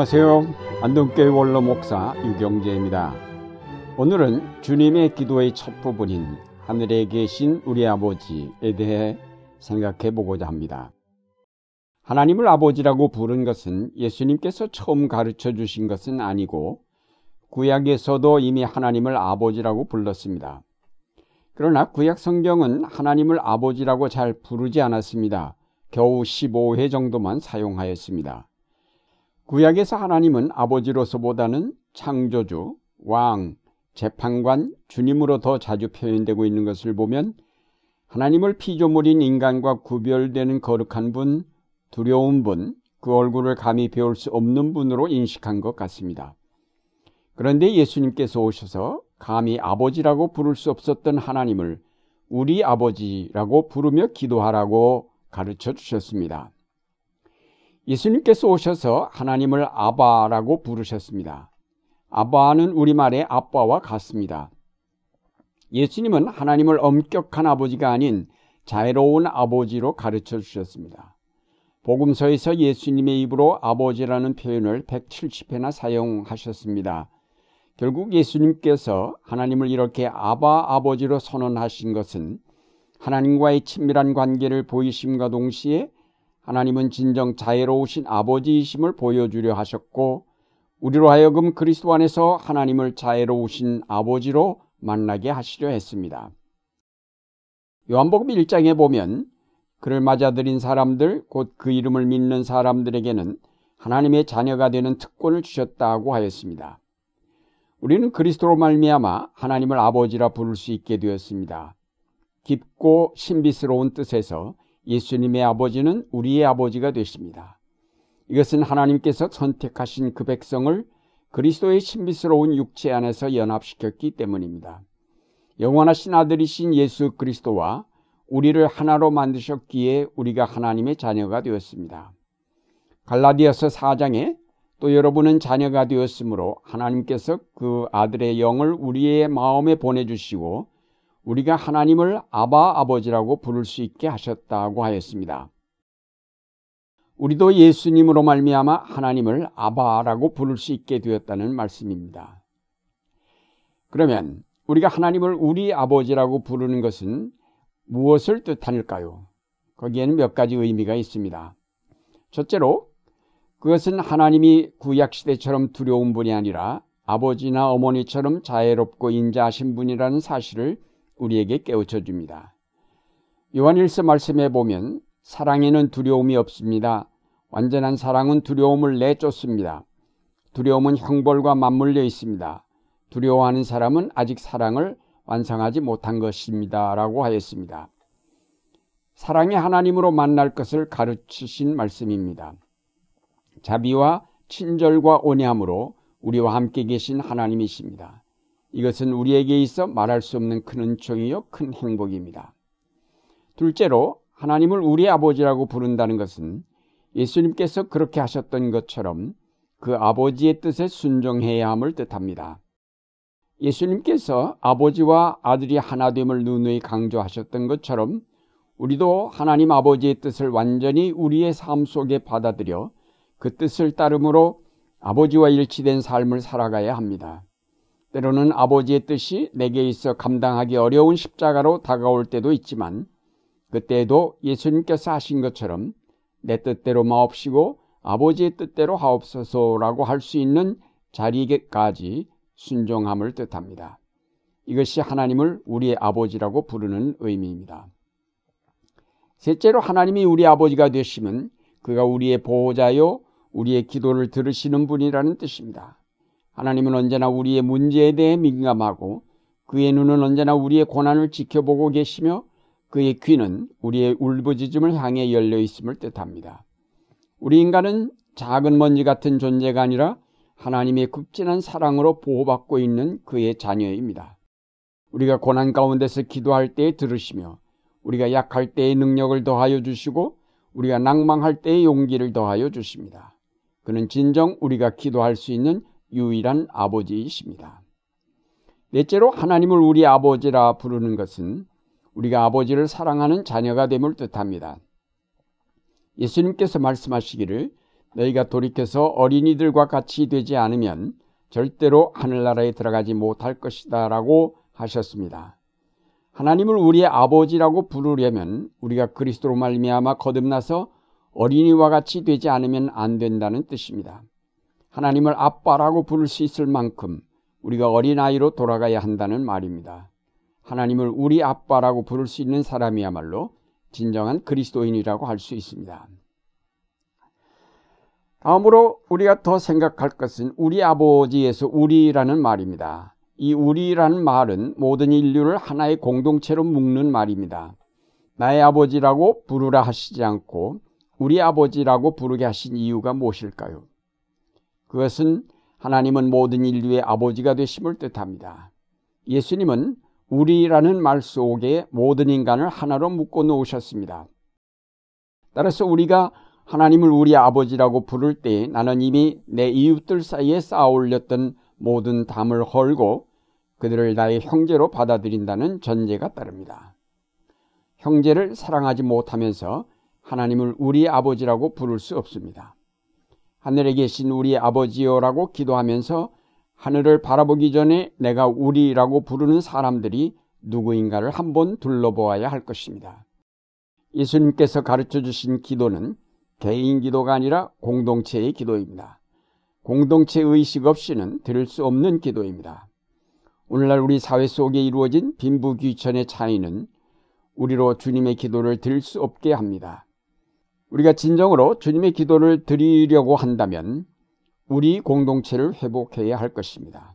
안녕하세요. 안동교회 원로 목사 유경재입니다. 오늘은 주님의 기도의 첫 부분인 하늘에 계신 우리 아버지에 대해 생각해 보고자 합니다. 하나님을 아버지라고 부른 것은 예수님께서 처음 가르쳐 주신 것은 아니고 구약에서도 이미 하나님을 아버지라고 불렀습니다. 그러나 구약 성경은 하나님을 아버지라고 잘 부르지 않았습니다. 겨우 15회 정도만 사용하였습니다. 구약에서 하나님은 아버지로서보다는 창조주, 왕, 재판관, 주님으로 더 자주 표현되고 있는 것을 보면 하나님을 피조물인 인간과 구별되는 거룩한 분, 두려운 분, 그 얼굴을 감히 배울 수 없는 분으로 인식한 것 같습니다. 그런데 예수님께서 오셔서 감히 아버지라고 부를 수 없었던 하나님을 우리 아버지라고 부르며 기도하라고 가르쳐 주셨습니다. 예수님께서 오셔서 하나님을 아바라고 부르셨습니다. 아바는 우리말의 아빠와 같습니다. 예수님은 하나님을 엄격한 아버지가 아닌 자애로운 아버지로 가르쳐 주셨습니다. 복음서에서 예수님의 입으로 아버지라는 표현을 170회나 사용하셨습니다. 결국 예수님께서 하나님을 이렇게 아바 아버지로 선언하신 것은 하나님과의 친밀한 관계를 보이심과 동시에 하나님은 진정 자애로우신 아버지이심을 보여주려 하셨고 우리로 하여금 그리스도 안에서 하나님을 자애로우신 아버지로 만나게 하시려 했습니다. 요한복음 1장에 보면 그를 맞아들인 사람들 곧 그 이름을 믿는 사람들에게는 하나님의 자녀가 되는 특권을 주셨다고 하였습니다. 우리는 그리스도로 말미암아 하나님을 아버지라 부를 수 있게 되었습니다. 깊고 신비스러운 뜻에서 예수님의 아버지는 우리의 아버지가 되십니다. 이것은 하나님께서 선택하신 그 백성을 그리스도의 신비스러운 육체 안에서 연합시켰기 때문입니다. 영원하신 아들이신 예수 그리스도와 우리를 하나로 만드셨기에 우리가 하나님의 자녀가 되었습니다. 갈라디아서 4장에 또 여러분은 자녀가 되었으므로 하나님께서 그 아들의 영을 우리의 마음에 보내주시고 우리가 하나님을 아바 아버지라고 부를 수 있게 하셨다고 하였습니다. 우리도 예수님으로 말미암아 하나님을 아바라고 부를 수 있게 되었다는 말씀입니다. 그러면 우리가 하나님을 우리 아버지라고 부르는 것은 무엇을 뜻하닐까요? 거기에는 몇 가지 의미가 있습니다. 첫째로 그것은 하나님이 구약시대처럼 두려운 분이 아니라 아버지나 어머니처럼 자애롭고 인자하신 분이라는 사실을 우리에게 깨우쳐 줍니다. 요한일서 말씀에 보면 사랑에는 두려움이 없습니다. 완전한 사랑은 두려움을 내쫓습니다. 두려움은 형벌과 맞물려 있습니다. 두려워하는 사람은 아직 사랑을 완성하지 못한 것입니다. 라고 하였습니다. 사랑의 하나님으로 만날 것을 가르치신 말씀입니다. 자비와 친절과 온유함으로 우리와 함께 계신 하나님이십니다. 이것은 우리에게 있어 말할 수 없는 큰 은총이요 큰 행복입니다. 둘째로 하나님을 우리 아버지라고 부른다는 것은 예수님께서 그렇게 하셨던 것처럼 그 아버지의 뜻에 순종해야 함을 뜻합니다. 예수님께서 아버지와 아들이 하나됨을 누누이 강조하셨던 것처럼 우리도 하나님 아버지의 뜻을 완전히 우리의 삶 속에 받아들여 그 뜻을 따름으로 아버지와 일치된 삶을 살아가야 합니다. 때로는 아버지의 뜻이 내게 있어 감당하기 어려운 십자가로 다가올 때도 있지만 그때에도 예수님께서 하신 것처럼 내 뜻대로 마옵시고 아버지의 뜻대로 하옵소서라고 할 수 있는 자리에까지 순종함을 뜻합니다. 이것이 하나님을 우리의 아버지라고 부르는 의미입니다. 셋째로 하나님이 우리 아버지가 되시면 그가 우리의 보호자요 우리의 기도를 들으시는 분이라는 뜻입니다. 하나님은 언제나 우리의 문제에 대해 민감하고 그의 눈은 언제나 우리의 고난을 지켜보고 계시며 그의 귀는 우리의 울부짖음을 향해 열려 있음을 뜻합니다. 우리 인간은 작은 먼지 같은 존재가 아니라 하나님의 극진한 사랑으로 보호받고 있는 그의 자녀입니다. 우리가 고난 가운데서 기도할 때에 들으시며 우리가 약할 때에 능력을 더하여 주시고 우리가 낭망할 때에 용기를 더하여 주십니다. 그는 진정 우리가 기도할 수 있는 유일한 아버지이십니다. 넷째로 하나님을 우리 아버지라 부르는 것은 우리가 아버지를 사랑하는 자녀가 됨을 뜻합니다. 예수님께서 말씀하시기를 너희가 돌이켜서 어린이들과 같이 되지 않으면 절대로 하늘나라에 들어가지 못할 것이다 라고 하셨습니다. 하나님을 우리의 아버지라고 부르려면 우리가 그리스도로 말미암아 거듭나서 어린이와 같이 되지 않으면 안 된다는 뜻입니다. 하나님을 아빠라고 부를 수 있을 만큼 우리가 어린아이로 돌아가야 한다는 말입니다. 하나님을 우리 아빠라고 부를 수 있는 사람이야말로 진정한 그리스도인이라고 할 수 있습니다. 다음으로 우리가 더 생각할 것은 우리 아버지에서 우리라는 말입니다. 이 우리라는 말은 모든 인류를 하나의 공동체로 묶는 말입니다. 나의 아버지라고 부르라 하시지 않고 우리 아버지라고 부르게 하신 이유가 무엇일까요? 그것은 하나님은 모든 인류의 아버지가 되심을 뜻합니다. 예수님은 우리라는 말 속에 모든 인간을 하나로 묶어 놓으셨습니다. 따라서 우리가 하나님을 우리 아버지라고 부를 때 나는 이미 내 이웃들 사이에 쌓아 올렸던 모든 담을 헐고 그들을 나의 형제로 받아들인다는 전제가 따릅니다. 형제를 사랑하지 못하면서 하나님을 우리 아버지라고 부를 수 없습니다. 하늘에 계신 우리 아버지요라고 기도하면서 하늘을 바라보기 전에 내가 우리라고 부르는 사람들이 누구인가를 한번 둘러보아야 할 것입니다. 예수님께서 가르쳐 주신 기도는 개인 기도가 아니라 공동체의 기도입니다. 공동체 의식 없이는 들을 수 없는 기도입니다. 오늘날 우리 사회 속에 이루어진 빈부귀천의 차이는 우리로 주님의 기도를 들을 수 없게 합니다. 우리가 진정으로 주님의 기도를 드리려고 한다면 우리 공동체를 회복해야 할 것입니다.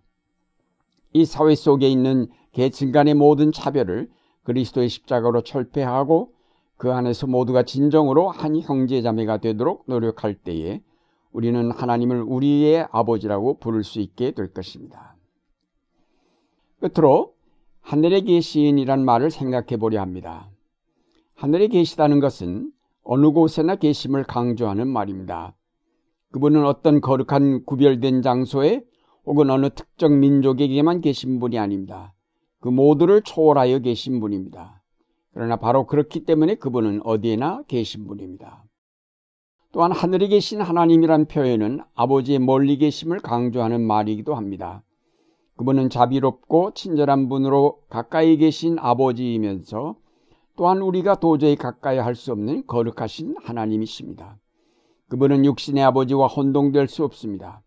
이 사회 속에 있는 계층 간의 모든 차별을 그리스도의 십자가로 철폐하고 그 안에서 모두가 진정으로 한 형제 자매가 되도록 노력할 때에 우리는 하나님을 우리의 아버지라고 부를 수 있게 될 것입니다. 끝으로 하늘에 계신이란 말을 생각해 보려 합니다. 하늘에 계시다는 것은 어느 곳에나 계심을 강조하는 말입니다. 그분은 어떤 거룩한 구별된 장소에 혹은 어느 특정 민족에게만 계신 분이 아닙니다. 그 모두를 초월하여 계신 분입니다. 그러나 바로 그렇기 때문에 그분은 어디에나 계신 분입니다. 또한 하늘에 계신 하나님이란 표현은 아버지의 멀리 계심을 강조하는 말이기도 합니다. 그분은 자비롭고 친절한 분으로 가까이 계신 아버지이면서 또한 우리가 도저히 가까이 할 수 없는 거룩하신 하나님이십니다. 그분은 육신의 아버지와 혼동될 수 없습니다.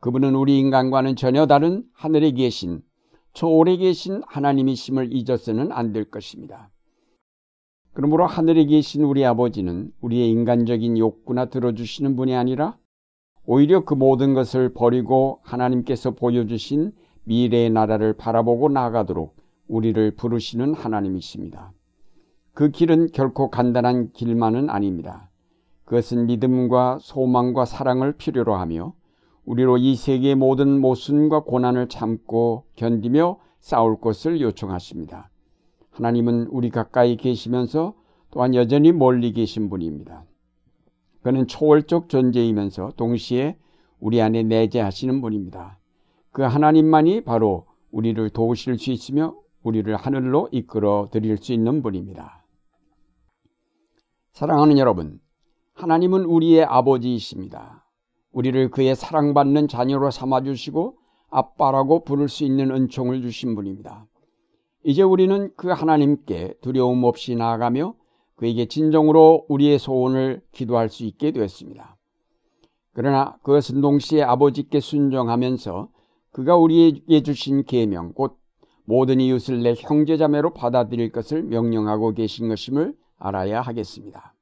그분은 우리 인간과는 전혀 다른 하늘에 계신 초오래 계신 하나님이심을 잊어서는 안 될 것입니다. 그러므로 하늘에 계신 우리 아버지는 우리의 인간적인 욕구나 들어주시는 분이 아니라 오히려 그 모든 것을 버리고 하나님께서 보여주신 미래의 나라를 바라보고 나가도록 우리를 부르시는 하나님이십니다. 그 길은 결코 간단한 길만은 아닙니다. 그것은 믿음과 소망과 사랑을 필요로 하며 우리로 이 세계의 모든 모순과 고난을 참고 견디며 싸울 것을 요청하십니다. 하나님은 우리 가까이 계시면서 또한 여전히 멀리 계신 분입니다. 그는 초월적 존재이면서 동시에 우리 안에 내재하시는 분입니다. 그 하나님만이 바로 우리를 도우실 수 있으며 우리를 하늘로 이끌어 드릴 수 있는 분입니다. 사랑하는 여러분, 하나님은 우리의 아버지이십니다. 우리를 그의 사랑받는 자녀로 삼아주시고 아빠라고 부를 수 있는 은총을 주신 분입니다. 이제 우리는 그 하나님께 두려움 없이 나아가며 그에게 진정으로 우리의 소원을 기도할 수 있게 되었습니다. 그러나 그것은 동시에 아버지께 순종하면서 그가 우리에게 주신 계명 곧 모든 이웃을 내 형제자매로 받아들일 것을 명령하고 계신 것임을 알아야 하겠습니다.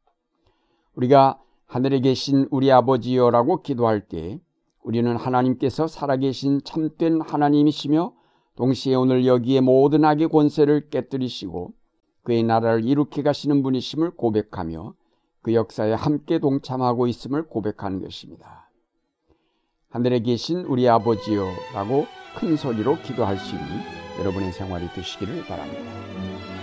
우리가 하늘에 계신 우리 아버지여라고 기도할 때 우리는 하나님께서 살아계신 참된 하나님이시며 동시에 오늘 여기에 모든 악의 권세를 깨뜨리시고 그의 나라를 일으켜 가시는 분이심을 고백하며 그 역사에 함께 동참하고 있음을 고백하는 것입니다. 하늘에 계신 우리 아버지요 라고 큰 소리로 기도할 수 있는 여러분의 생활이 되시기를 바랍니다.